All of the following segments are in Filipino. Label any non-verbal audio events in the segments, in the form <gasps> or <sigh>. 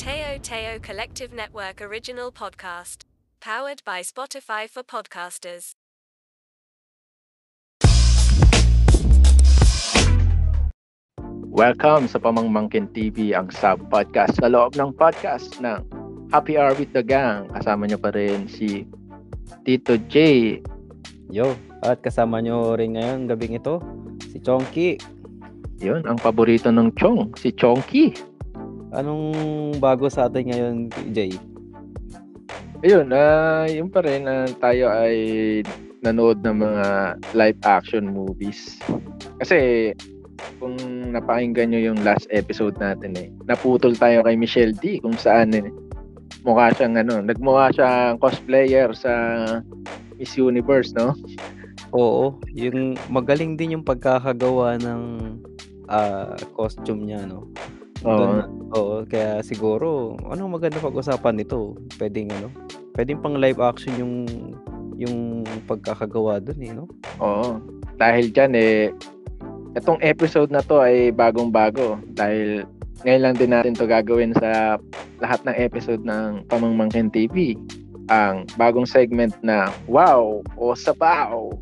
Teo Teo Collective Network original podcast. Powered by Spotify for podcasters. Welcome sa Pamangmangkin TV, ang sub-podcast sa loob ng podcast ng Happy Hour with the Gang. Kasama nyo pa rin si Tito J. Yo, at kasama nyo rin ngayon gabing ito, si Chonky. Yun, ang paborito ng Chong, si Chonky. Anong bago sa atin ngayon, Jay? Ayun, ah yun pa rin, ah, tayo ay nanood ng mga live action movies. Kasi kung napakinggan nyo yung last episode natin eh, naputol tayo kay Michelle D kung saan eh, mukha siyang ano, nagmukha siyang cosplayer sa Miss Universe, no? Oo, yung magaling din yung pagkakagawa ng ah, costume niya, no? Oo. Oo, kaya siguro, ano maganda pag-usapan nito? Pwedeng ano? Pwedeng pang live action yung yung pagkakagawa doon eh, no? Oo. Dahil dyan eh, itong episode na to ay bagong-bago. Dahil ngayon lang din natin to gagawin sa lahat ng episode ng Pamangmangkin TV. Ang bagong segment na Wow o Sabaw.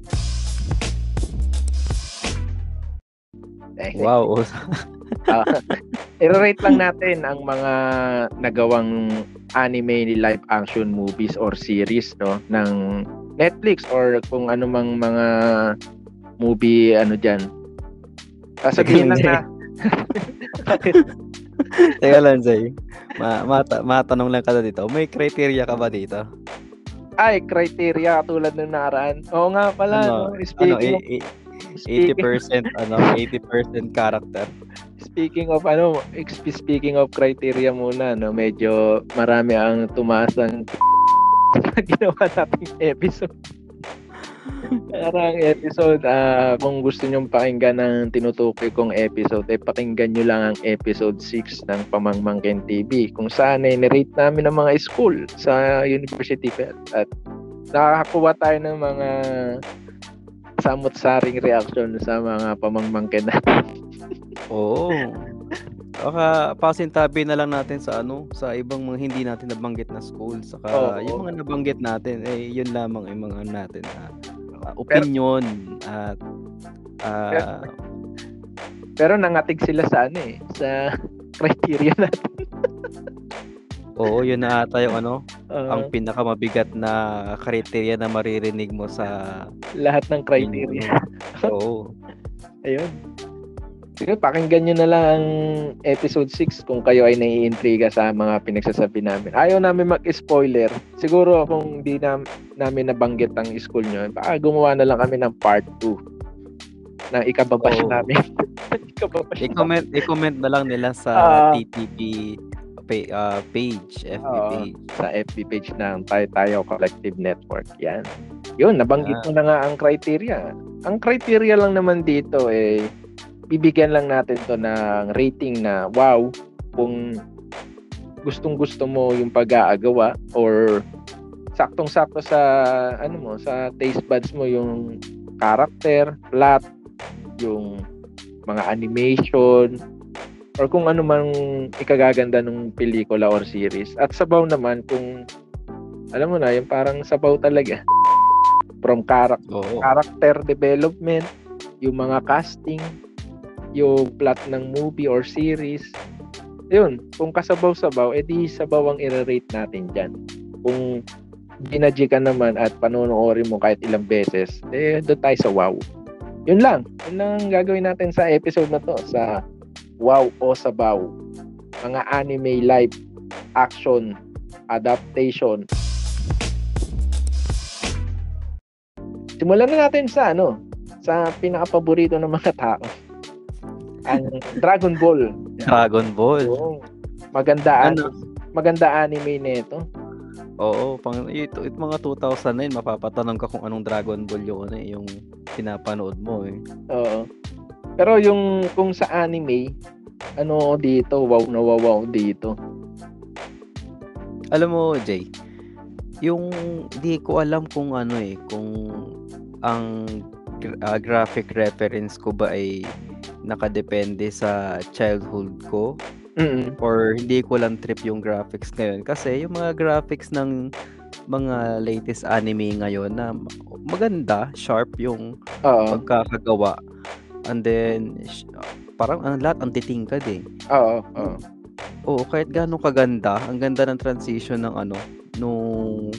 Wow, oo. <laughs> Ah, i-rate lang natin ang mga nagawang anime ni live action movies or series no ng Netflix or kung ano mang mga movie ano diyan. Sasabihin lang na <laughs> Teka lang, Jay. Ma mata matanong lang ka dito. May criteria ka ba dito? ay criteria tulad ng nakaraan. Oo nga pala, Ano, no? ano, speaking, i- i- speaking, 80% ano, 80% character. Speaking of ano, speaking of criteria muna, no, medyo marami ang tumaas ng <laughs> sa ginawa nating episode. <laughs> Parang episode, ah, kung gusto nyong pakinggan ng tinutukoy kong episode, eh pakinggan nyo lang ang episode 6 ng Pamangmangkin TV kung saan ay nirate namin ng mga school sa University at nakakakuha tayo ng mga samot-saring reaction sa mga pamangmangkin natin. <laughs> Oo. Baka pasintabi na lang natin sa ano, sa ibang mga hindi natin nabanggit na school. Saka Oo. yung mga nabanggit natin, eh yun lamang yung mga ano natin ah, ah, opinion at ah, Pero nangatig sila sa ano eh, sa <laughs> criteria natin. <laughs> oo, yun na ata yung ano, Ah, ang pinakamabigat na kriteria na maririnig mo sa lahat ng criteria. <laughs> Oo. Ayun. Sige, pakinggan nyo na lang ang episode 6 kung kayo ay naiintriga sa mga pinagsasabi namin. Ayaw namin mag-spoiler. Siguro kung di na, namin nabanggit ang school nyo, baka gumawa na lang kami ng part 2 na ikababash Oo. namin. <laughs> ikababash namin. I-comment i-comment na lang nila sa Ah. TTP pa- ah, page, FB Oo. page. sa FB page ng Tayo Tayo Collective Network. Yan. Yun, nabanggit mo na nga ang criteria. Ang criteria lang naman dito eh, bibigyan lang natin to ng rating na wow kung gustong gusto mo yung pag-aagawa or saktong-sakto sa ano mo sa taste buds mo yung character, plot, yung mga animation or kung ano mang ikagaganda ng pelikula or series. At sabaw naman kung alam mo na, yung parang sabaw talaga. From character Oo. character development, yung mga casting, yung plot ng movie or series. Yun, kung kasabaw-sabaw, edi sabaw ang i-rate natin dyan. Kung ginadji ka naman at panonoodin mo kahit ilang beses, eh doon tayo sa wow. Yun lang. Yun lang ang gagawin natin sa episode na to, sa wow o sabaw. Mga anime live action adaptation. Simulan na natin sa ano, sa pinaka-paborito ng mga tao. Ang <laughs> Dragon Ball. Dragon Ball. Oo. Maganda Ano? maganda anime nito. Oo, pang ito, ito mga 2009 mapapatanong ka kung anong Dragon Ball yung ano eh, yung pinapanood mo eh. Oo. Pero yung kung sa anime, ano dito, wow na wow, wow dito. Alam mo, Jay, yung di ko alam kung ano eh, kung ang ah, graphic reference ko ba ay nakadepende sa childhood ko Mm. or hindi ko lang trip yung graphics ngayon kasi yung mga graphics ng mga latest anime ngayon na maganda, sharp yung Oo. pagkakagawa. And then sh- parang ang lahat ang titingkad eh. Oo. Oo. Oo, kahit gaano kaganda, ang ganda ng transition ng ano, nung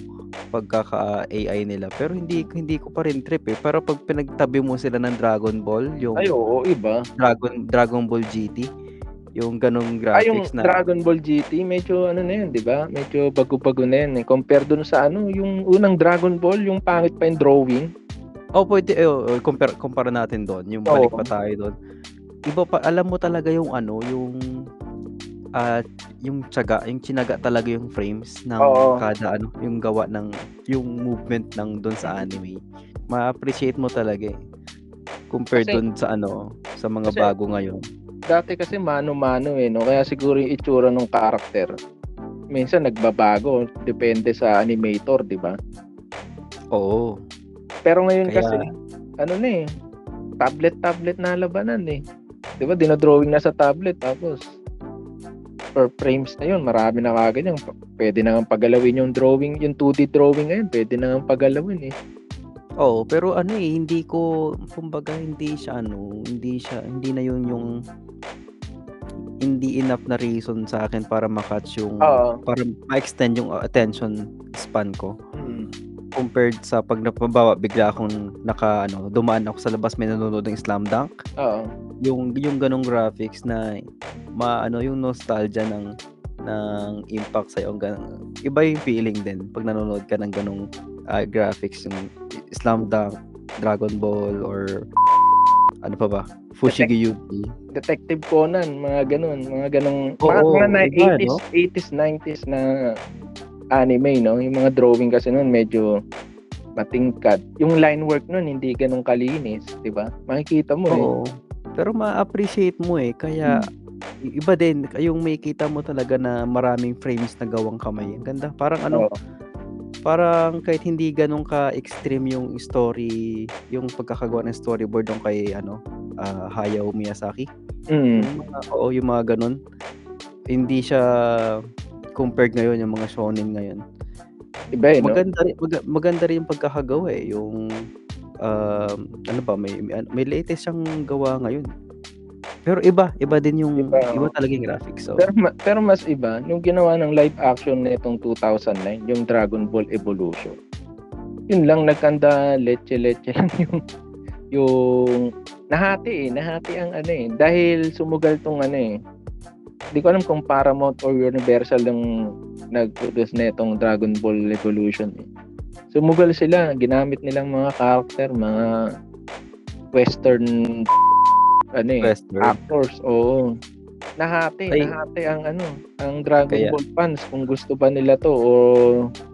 pagkaka-AI nila. Pero hindi hindi ko pa rin trip eh. Pero pag pinagtabi mo sila ng Dragon Ball, yung Ay, oo, iba. Dragon Dragon Ball GT, yung ganong Ay, yung graphics na Dragon Ball GT, medyo ano na yun, di ba? Medyo bago-bago na yun. Eh. Compare dun sa ano, yung unang Dragon Ball, yung pangit pa yung drawing. Oh, pwede eh, oh, oh, compare compare natin doon, yung balik pa tayo doon. Iba pa alam mo talaga yung ano, yung ah yung tiyaga, yung chinaga talaga yung frames ng Oo. kada ano, yung gawa ng yung movement ng doon sa anime. Ma-appreciate mo talaga eh. Compare doon sa ano, sa mga kasi- bago ngayon. Dati kasi mano-mano eh, no? Kaya siguro yung itsura ng karakter, minsan nagbabago. Depende sa animator, di ba? Oo. Pero ngayon Kaya- kasi, ano na eh, tablet-tablet na labanan eh. Di ba, dinodrawing na sa tablet, tapos per frames na yun, marami na kagad yung pwede na nga pagalawin yung drawing, yung 2D drawing ngayon, pwede na nga pagalawin eh. Oo, pero ano eh, hindi ko, kumbaga hindi siya ano, hindi siya, hindi na yun yung hindi enough na reason sa akin para makatch yung, Oo. para ma-extend yung attention span ko. Mm. Compared sa pag napabawa, bigla akong naka, ano, dumaan ako sa labas, may nanonood ng Slam Dunk. Oo. Yung, yung ganong graphics na, ma, ano, yung nostalgia ng, ng impact. Ang ganun. Iba yung feeling din pag nanonood ka ng ganong ah, graphics, yung Slam Dunk, Dragon Ball, or ano pa ba? Fushigi Yugi. Detective Conan, mga ganun, mga ganung Oo, mga, mga na iba, 80s, no? 80s, 90s na anime, no? Yung mga drawing kasi noon medyo matingkad. Yung line work noon hindi ganun kalinis, 'di ba? Makikita mo eh. Oo. Pero ma-appreciate mo eh. Kaya, i- iba din. Yung may kita mo talaga na maraming frames na gawang kamay. Ang ganda. Parang ano, Oo. parang kahit hindi ganun ka-extreme yung story, yung pagkakagawa ng storyboard ng kay ano, ah, Hayao Miyazaki. Mm. Yung mga, oo, yung mga ganun. Hindi siya compared ngayon yung mga shonen ngayon. Iba eh, no? Maganda rin, maga- maganda rin yung pagkakagawa eh. Yung, um, ano ba, may, may, may latest siyang gawa ngayon. Pero iba, iba din yung, Iba, iba, oo. talaga yung graphics. So, Pero, pero mas iba, yung ginawa ng live action na itong 2009, yung Dragon Ball Evolution. Yun lang, nagkanda leche-leche <laughs> lang yung, yung, nahati eh, nahati ang ano eh. Dahil sumugal tong ano eh. Hindi ko alam kung Paramount or Universal yung nag-produce na itong Dragon Ball Evolution eh. Sumugal sila, ginamit nilang mga character, mga western ano eh, Western. actors, oo. Nahati, Ay. nahati ang ano, ang Dragon Kaya- Ball fans kung gusto ba nila to o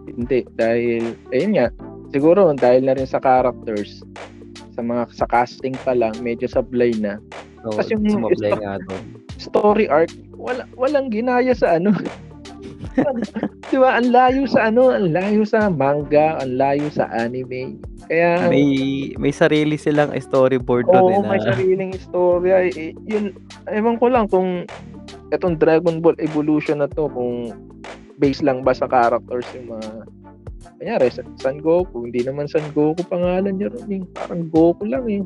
hindi dahil ayun nga, siguro dahil na rin sa characters sa mga sa casting pa lang medyo sablay na. So, Kasi yung sumablay sto- nga doon. Story arc wala walang ginaya sa ano. <laughs> 'Di ba? Ang layo sa ano, ang layo sa manga, ang layo sa anime. Kaya May, may sarili silang storyboard Oo, doon eh, na, may sariling istorya. Eh, yun, ewan ko lang kung etong Dragon Ball Evolution na to, kung base lang ba sa characters yung mga Kanyari, San San Goku, hindi naman San Goku pangalan niya ron eh. Parang Goku lang eh.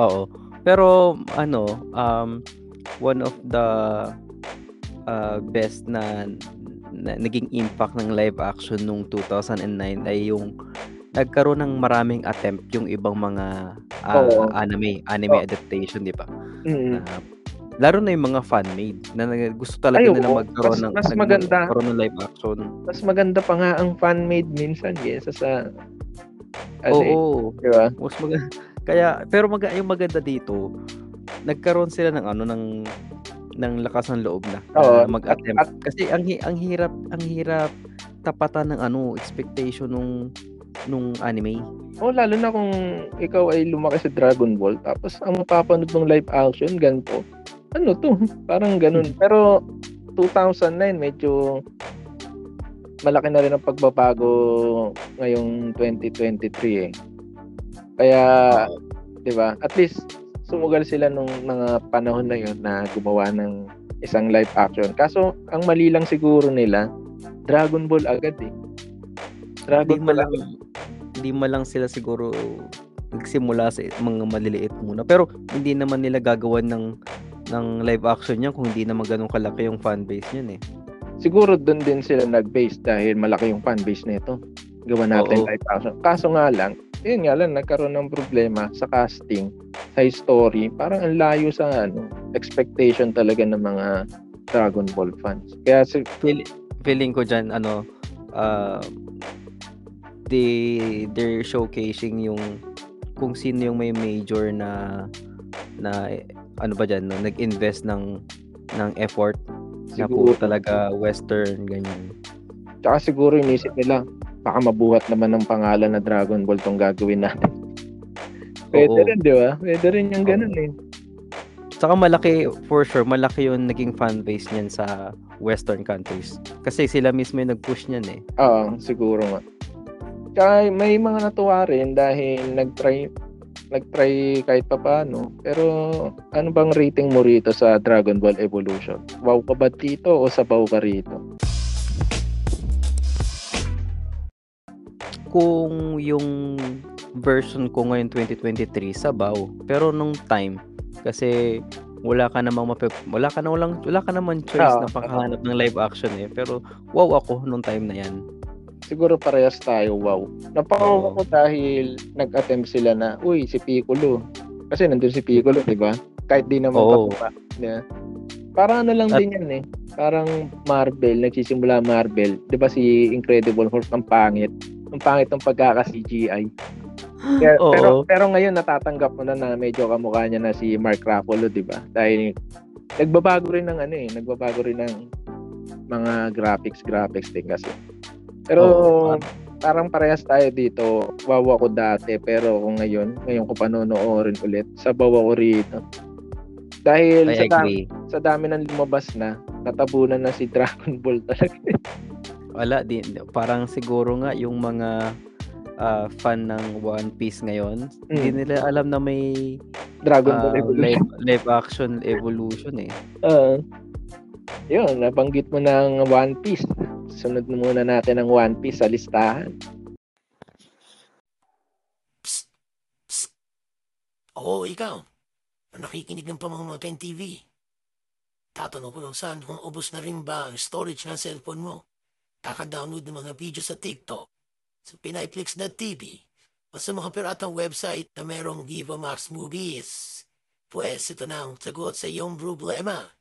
Oo. Pero ano, um one of the uh, best na, na naging impact ng live action nung 2009 ay yung nagkaroon ng maraming attempt yung ibang mga uh, Oo. anime, anime Oo. adaptation, di ba? Mm. Na, laro na yung mga fan-made na gusto talaga Ay, nila oo. magkaroon Mas- ng mas maganda. magkaroon ng live action. Mas maganda pa nga ang fan-made minsan kaysa sa ano eh, Oo. di ba? Mas maganda. Kaya pero mag yung maganda dito, nagkaroon sila ng ano ng ng lakas ng loob na, Oo, na mag-attempt. at- Kasi ang ang hirap ang hirap tapatan ng ano expectation nung nung anime. Oh, lalo na kung ikaw ay lumaki sa Dragon Ball tapos ang mapapanood ng live action ganito. Ano to? <laughs> Parang ganun. Pero 2009 medyo malaki na rin ang pagbabago ngayong 2023 eh. Kaya, 'di ba? At least sumugal sila nung mga panahon na 'yon na gumawa ng isang live action. Kaso ang mali lang siguro nila, Dragon Ball agad eh. Dragon Hindi Ball lang, hindi man lang sila siguro nagsimula sa mga maliliit muna. Pero hindi naman nila gagawan ng ng live action niyan kung hindi naman ganun kalaki yung fan base niyan eh. siguro doon din sila nag-base dahil malaki yung fan base nito. Gawa natin Oo. live action. Kaso nga lang, yun nga lang, nagkaroon ng problema sa casting, sa story. Parang ang layo sa ano, expectation talaga ng mga Dragon Ball fans. Kaya si, Feel, feeling ko diyan ano uh, they they're showcasing yung kung sino yung may major na na ano ba diyan no? nag-invest ng ng effort na siguro, puro talaga western ganyan. tsaka siguro inisip nila, baka mabuhat naman ng pangalan na Dragon Ball tong gagawin natin. <laughs> Pwede Oo. rin, di ba? Pwede rin yung ganun eh. Saka malaki, for sure, malaki yung naging fan base niyan sa western countries. Kasi sila mismo yung nag-push niyan eh. Oo, siguro nga. Tsaka may mga natuwa rin dahil nag-try nag-try kahit pa paano. Pero ano bang rating mo rito sa Dragon Ball Evolution? Wow ka ba dito o sabaw ka rito? Kung yung version ko ngayon 2023, sabaw. Pero nung time, kasi wala ka namang mapip wala ka na walang wala ka naman choice Oo, na paghahanap ng live action eh pero wow ako nung time na yan Siguro parehas tayo, wow. Napakawa Oo. ko dahil nag-attempt sila na, uy, si Piccolo. Kasi nandun si Piccolo, di ba? Kahit di naman Oo. katuwa. Yeah. Parang ano lang At- din yan eh. Parang Marvel, nagsisimula Marvel. Di ba si Incredible Hulk ang pangit? Ang pangit ng pagkaka-CGI. <gasps> Oo. pero, pero ngayon natatanggap mo na na medyo kamukha niya na si Mark Ruffalo, di ba? Dahil nagbabago rin ng ano eh, nagbabago rin ng mga graphics, graphics din kasi. Pero Oo. parang parehas tayo dito. Wow ako dati, pero kung ngayon, ngayon ko panonoorin ulit, sabaw ako rito. Dahil I sa, agree sa dami ng lumabas na, natabunan na si Dragon Ball talaga. <laughs> wala din parang siguro nga yung mga ah, fan ng One Piece ngayon hindi Mm. nila alam na may Dragon Ball Evolution. live, live action evolution eh Oo. yun, nabanggit mo ng One Piece. Sunod na muna natin ang One Piece sa listahan. Oo, ikaw. Na nakikinig ng pamamakan TV. Tatanong ko lang saan kung ubos na rin ba ang storage ng cellphone mo. Kaka-download ng mga video sa TikTok, sa PinayFlix.tv, o sa mga piratang website na merong Viva Max Movies. Pwes ito na ang sagot sa iyong problema.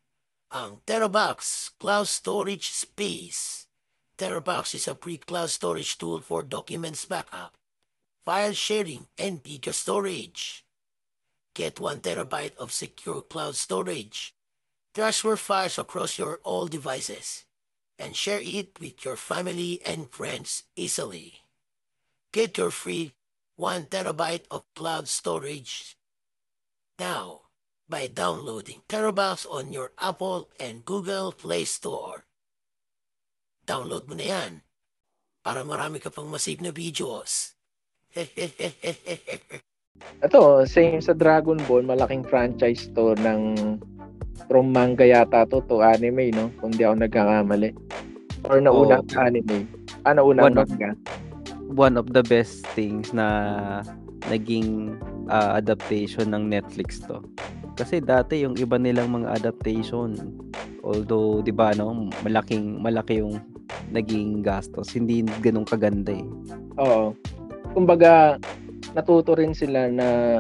Ang Terabox Cloud Storage Space. Terabox is a free cloud storage tool for documents backup, file sharing, and video storage. Get 1 terabyte of secure cloud storage. Transfer files across your all devices and share it with your family and friends easily. Get your free 1 terabyte of cloud storage now by downloading Terabox on your Apple and Google Play Store. Download mo na yan para marami ka pang masave na videos. <laughs> Ito, same sa Dragon Ball, malaking franchise to ng from manga yata to to anime, no? Kung di ako nagkakamali. Or nauna Oo. ang anime. Ah, nauna ang One of- manga. one of the best things na naging ah, adaptation ng Netflix to kasi dati yung iba nilang mga adaptation although 'di ba no malaking malaki yung naging gastos hindi ganun kaganda eh Oo. Kumbaga, natuto rin sila na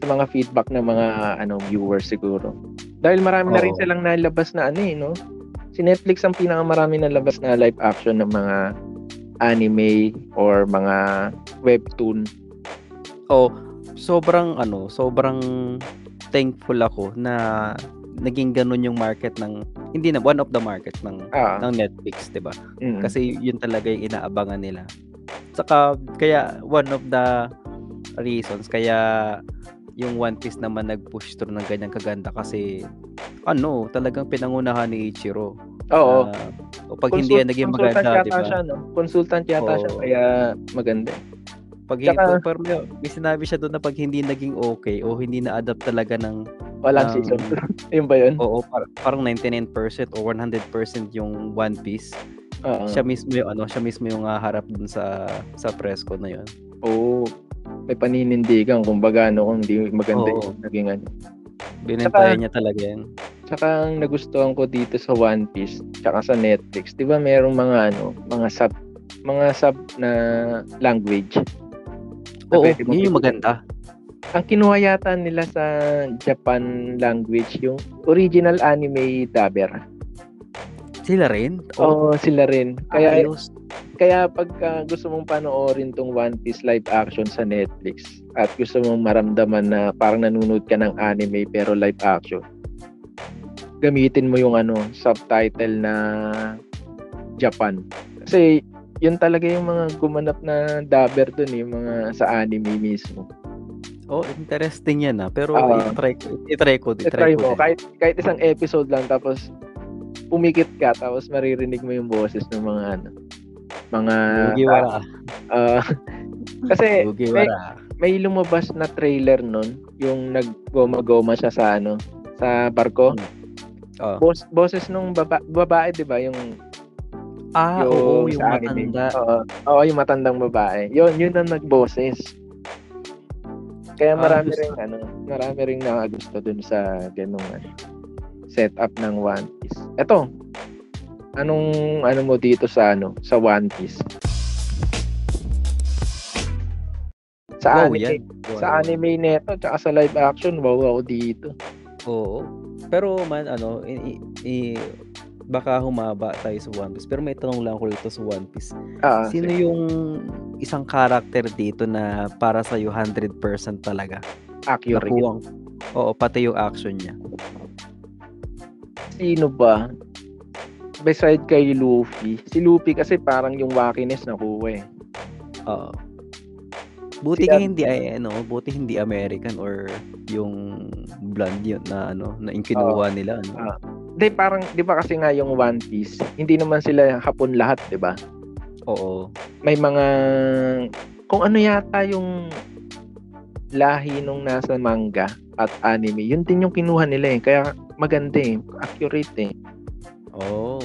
sa mga feedback ng mga ano viewers siguro. Dahil marami na rin silang nalabas na ano eh, no? Si Netflix ang pinakamarami nalabas na live action ng mga anime or mga webtoon. Oh, sobrang ano, sobrang thankful ako na naging ganun yung market ng hindi na one of the markets ng Ah, ng Netflix, 'di ba? mm. Kasi yun talaga yung inaabangan nila. Saka kaya one of the reasons kaya yung One Piece naman nag-push through ng ganyang kaganda kasi ano, talagang pinangunahan ni Ichiro. Oo. Na, o pag hindi yan naging consultant maganda, di ba? siya, no? Consultant yata siya, Oo. kaya maganda. Pag Tsaka- pero may, may sinabi siya doon na pag hindi naging okay o hindi na-adapt talaga ng Walang ng- season 2. <laughs> Yun ba yun? Oo, par- parang 99% o 100% yung One Piece. Oo. Siya mismo yung ano, siya mismo yung haharap dun sa sa press con na yun. Oo. May paninindigan kumbaga ano kung hindi maganda Oo. yung naging ano. Binentayan niya talaga yan. Tsaka ang nagustuhan ko dito sa One Piece tsaka sa Netflix, 'di ba merong mga ano, mga sub mga sub na language. Na Oo, yun yung maganda. Ang kinuha yata nila sa Japan language yung original anime dubber. Sila rin? Oo, sila rin. Kaya ayos. kaya pagka gusto mong panoorin tong One Piece live action sa Netflix at gusto mong maramdaman na parang nanonood ka ng anime pero live action, gamitin mo yung ano, subtitle na Japan. Kasi yun talaga yung mga gumanap na dubber dun, eh, yung mga sa anime mismo. Oh, interesting yan ah. Pero Ah. i-try ko, i-try ko, I-try ko. din. kahit, kahit isang episode lang, tapos pumikit ka, tapos maririnig mo yung boses ng mga ano, mga Mugiwara. ah, <laughs> kasi Mugiwara. may lumabas na trailer nun, yung naggoma-goma siya sa ano, sa barko. Oh. Bos, boses nung baba, babae, 'di ba, yung Ah, oo, yung anime. matanda. Oo, oo, yung matandang babae. Yun, yun ang nagboses. Kaya Ah, marami gusto. ring ano, marami ring nakagusto dun sa ganung ano, setup ng One. Eto, anong ano mo dito sa ano, sa One Piece? Sa Wow, anime, yan. sa Wow. anime neto tsaka sa live action, wow ako dito. Oo. Pero man, ano, i, i- baka humaba tayo sa One Piece. Pero may tanong lang ako dito sa One Piece. Ah, Sino sige. yung isang character dito na para sa 100% talaga? accurate? Nakuwang. Oo, pati yung action niya. Sino ba? Beside kay Luffy. Si Luffy kasi parang yung wackiness nakuha eh. Oo. Buti Si ka hindi ay ano, buti hindi American or yung blonde yun na ano, na yung kinuha nila ano. Ah. Hindi, parang, di ba kasi nga yung One Piece, hindi naman sila hapon lahat, di ba? Oo. May mga, kung ano yata yung lahi nung nasa manga at anime, yun din yung kinuha nila eh. Kaya maganda eh, accurate eh. Oh.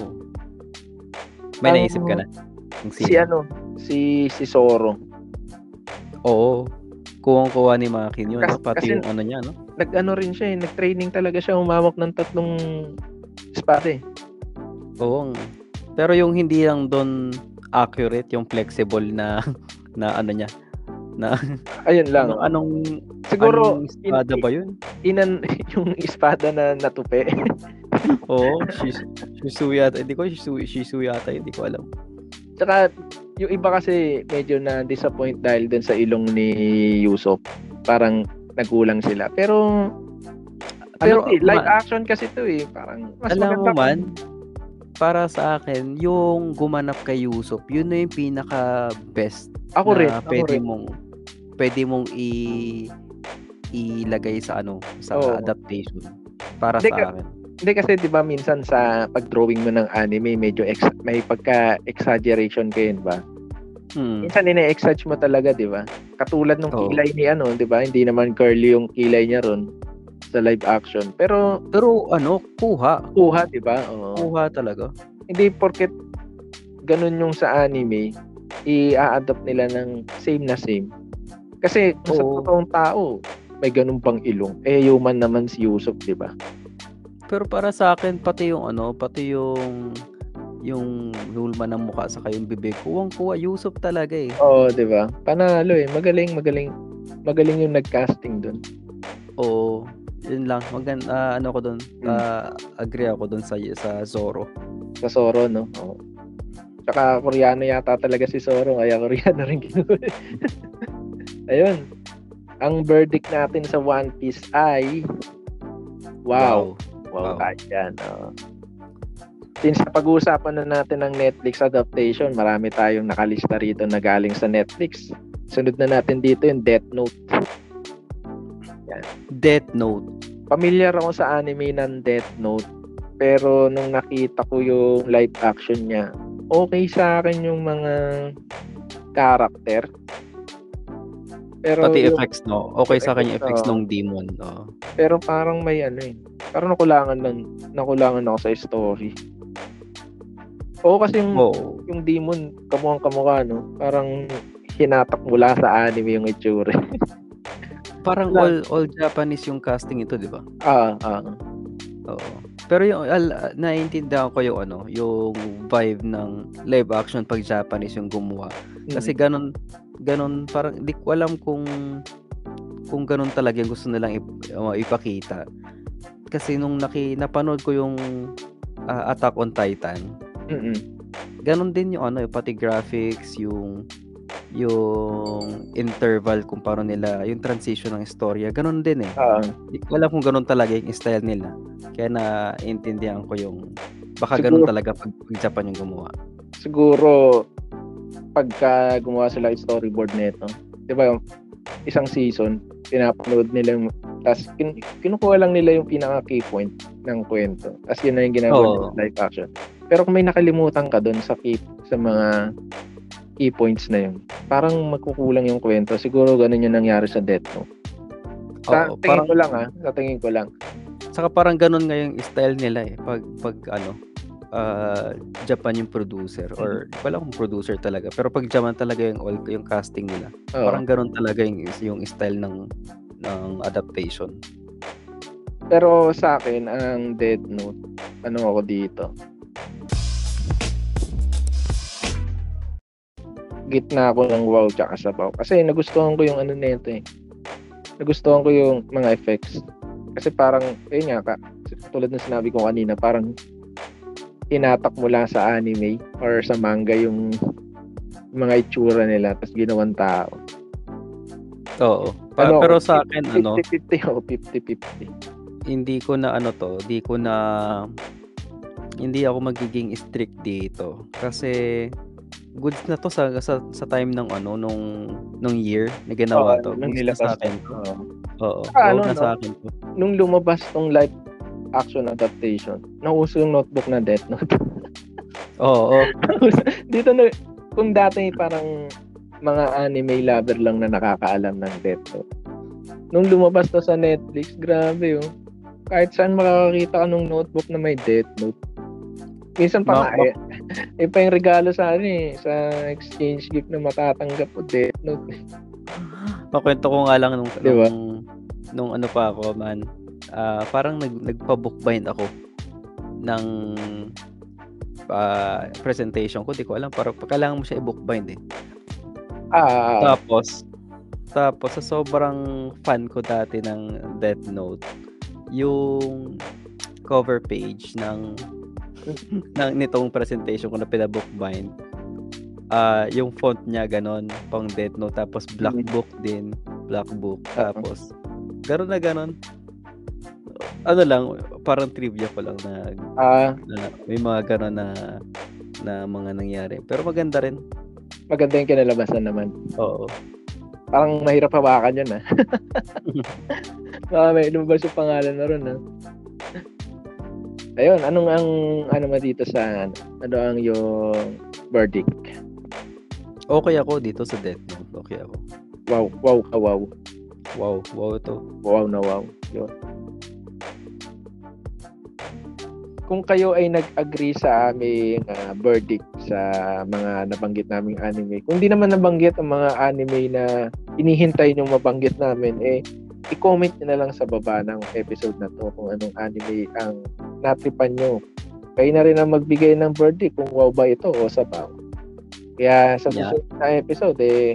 May Ang- naisip ka na? Kung Si ano, si, si Zoro. Oo. Kuwang-kuha ni Makin yun. Kas- no? Pati kasi- yung ano niya, no? Nag-ano rin siya eh, nag-training talaga siya, humawak ng tatlong espada eh. Oo. Pero yung hindi lang doon accurate, yung flexible na <laughs> na ano niya. Na Ayun lang. anong, anong Siguro, anong espada in- ba yun? inan <laughs> yung espada na natupi. <laughs> Oo, Shis- Shizu yata. Hindi ko Shizu, Shizu yata, hindi ko alam. Tsaka, yung iba kasi medyo na disappoint dahil dun sa ilong ni Yusop. Parang nagulang sila. Pero, Pero, ano, eh, live ma- action kasi to eh. Parang, mas Alam mo man, para sa akin, yung gumanap kay Yusuf, yun na yung pinaka best Ako na rin. Ako pwede rin. mong pwede mong i ilagay sa ano sa Oo. adaptation para Hindi sa ka- akin. Hindi kasi 'di ba minsan sa pag-drawing mo ng anime medyo ex- may pagka exaggeration kayo, 'di ba? Hmm. Minsan ine-exagge mo talaga, 'di ba? Katulad ng Oo. kilay ni ano, 'di ba? Hindi naman curly yung kilay niya ron sa live action. Pero Pero ano, kuha. kuha, 'di ba? Oo. Kuha talaga. Hindi porket ganun yung sa anime, i-adapt nila ng same na same. Kasi kung sa Oo. totoong tao, may ganun pang ilong. Eh, human naman si Yusuf, di ba? Pero para sa akin pati yung ano, pati yung yung hulma ng mukha sa yung bibig, kuwang kuha Yusuf talaga eh. Oo, di ba? Panalo eh. Magaling, magaling. Magaling yung nag-casting dun. Oo. Yun lang. Magan ah, ano ko doon. Hmm. agree ako doon sa sa Zoro. Sa Zoro, no? Oo. Tsaka Koreano yata talaga si Zoro, kaya Koreano rin kinuha. <laughs> Ayun. Ang verdict natin sa One Piece ay wow. Wow, Wow. kahit yan. oo. Since pag-uusapan na natin ng Netflix adaptation, marami tayong nakalista rito na galing sa Netflix. Sunod na natin dito yung Death Note. Death Note. Familiar ako sa anime ng Death Note, pero nung nakita ko yung live action niya, okay sa akin yung mga character. Pero Pati yung- effects, no? Okay sa yung effects ng demon. Oo. Pero parang may ano eh. Parang nakulangan lang, nakulangan ako sa story. Oo kasi yung, Oo. yung demon, kamukhang kamukha, no? Parang hinatak mula sa anime yung itsura. <laughs> Parang all all Japanese yung casting ito, di ba? ah, ah. Oo. Pero yung al, naiintindihan ko yung ano, yung vibe ng live action pag Japanese yung gumawa. Kasi Mm. Ganon ganon parang di ko alam kung kung ganon talaga yung gusto nilang ip, uh, ipakita. Kasi nung naki napanood ko yung ah, Attack on Titan, Mm-mm. ganon din yung ano, yung pati graphics, yung yung interval kung paano nila, yung transition ng istorya, ganon din eh. Ah, Di ko alam kung ganon talaga yung style nila. Kaya naintindihan ko yung baka Siguro- ganon talaga pag, pag Japan yung gumawa. siguro pagka gumawa sila ng storyboard nito, 'di ba yung isang season, pinapanood nila yung tas kin, kinukuha lang nila yung pinaka key point ng kwento. As yun na yung ginagawa Oo. nila live action. Pero kung may nakalimutan ka doon sa key, sa mga key points na yun, parang magkukulang yung kwento. Siguro ganun yung nangyari sa Death Note. Sa Oo, tingin parang ko lang ah, sa tingin ko lang. Saka parang ganun nga yung style nila eh. Pag, pag ano, ah, Japan yung producer or wala kung producer talaga. Pero pag Japan talaga yung all, yung casting nila. Oo. Parang ganun talaga yung, yung style ng ng adaptation. Pero sa akin, ang Death Note, ano ako dito? Gitna ako ng wow tsaka sabaw. Kasi nagustuhan ko yung ano nito eh. Nagustuhan ko yung mga effects. Kasi parang, ayun nga ka, tulad ng sinabi ko kanina, parang tinatak mo lang sa anime or sa manga yung mga itsura nila tapos ginawang tao. Oo. Pa- Ano, pero sa akin, ano, 50-50 o 50-50. hindi ko na ano to, hindi ko na hindi ako magiging strict dito kasi goods na to sa sa, sa time ng ano nung nung year na ginawa Oo, to. nung nilabas sa akin. to. Oo. Oo. Ah, Ano, ano, na no? sa akin to. nung lumabas tong live action adaptation, nauso yung notebook na Death Note. <laughs> Oo. oo. <laughs> Dito na, kung dati parang mga anime lover lang na nakakaalam ng Death Note. Nung lumabas to sa Netflix, grabe oh. Kahit saan makakakita ka nung notebook na may Death Note. Minsan pa Ma- nga eh. <laughs> Pa yung regalo sa ano eh, sa exchange gift na matatanggap ko Death Note. Makwento ko nga lang nung, Di ba? nung, nung ano pa ako man. Ah, parang nag, nagpa-bookbind ako ng ah, presentation ko. Di ko alam. Parang kailangan mo siya i-bookbind eh. Ah, Tapos, tapos sa sobrang fan ko dati ng Death Note, yung cover page ng <laughs> ng nitong presentation ko na pinabookbind, ah yung font niya ganon, pang Death Note, tapos black Mhm. book din, black book, tapos ganon na ganon. Ano lang, parang trivia ko lang na, ah, na may mga ganon na na mga nangyari. Pero maganda rin. maganda yung kinalabasan naman. Oo. Parang mahirap hawakan yun ah. <laughs> Baka may lumabas yung pangalan na ron ah. Ayun, anong ang ano mo dito sa ano, ano ang yung verdict? Okay ako dito sa Death Note. Okay ako. Wow, wow ka wow. Wow, wow ito. Wow na wow. Yun. Kung kayo ay nag-agree sa aming ah, verdict sa mga nabanggit naming anime, kung di naman nabanggit ang mga anime na inihintay nyo mabanggit namin, eh, i-comment nyo na lang sa baba ng episode na to kung anong anime ang natripan nyo. Kayo na rin ang magbigay ng verdict kung wow ba ito o sabaw. Kaya sa Yeah. susunod na episode, eh,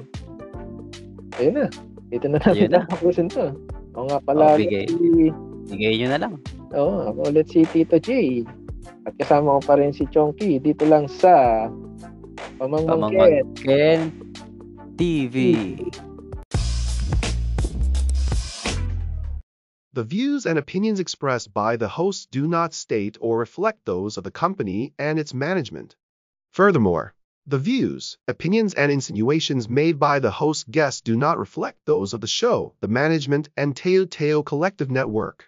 ayun na. Dito na natin na. tapusin to. O nga pala, Oh, bigay. si, Bigay nyo na lang. Oh, Oo, ako ulit si Tito J. At kasama ko pa rin si Chonky dito lang sa Pamangmangket. Pamangmangken TV. The views and opinions expressed by the host do not state or reflect those of the company and its management. Furthermore, the views, opinions, and insinuations made by the host guests do not reflect those of the show, the management, and Teo Teo Collective Network.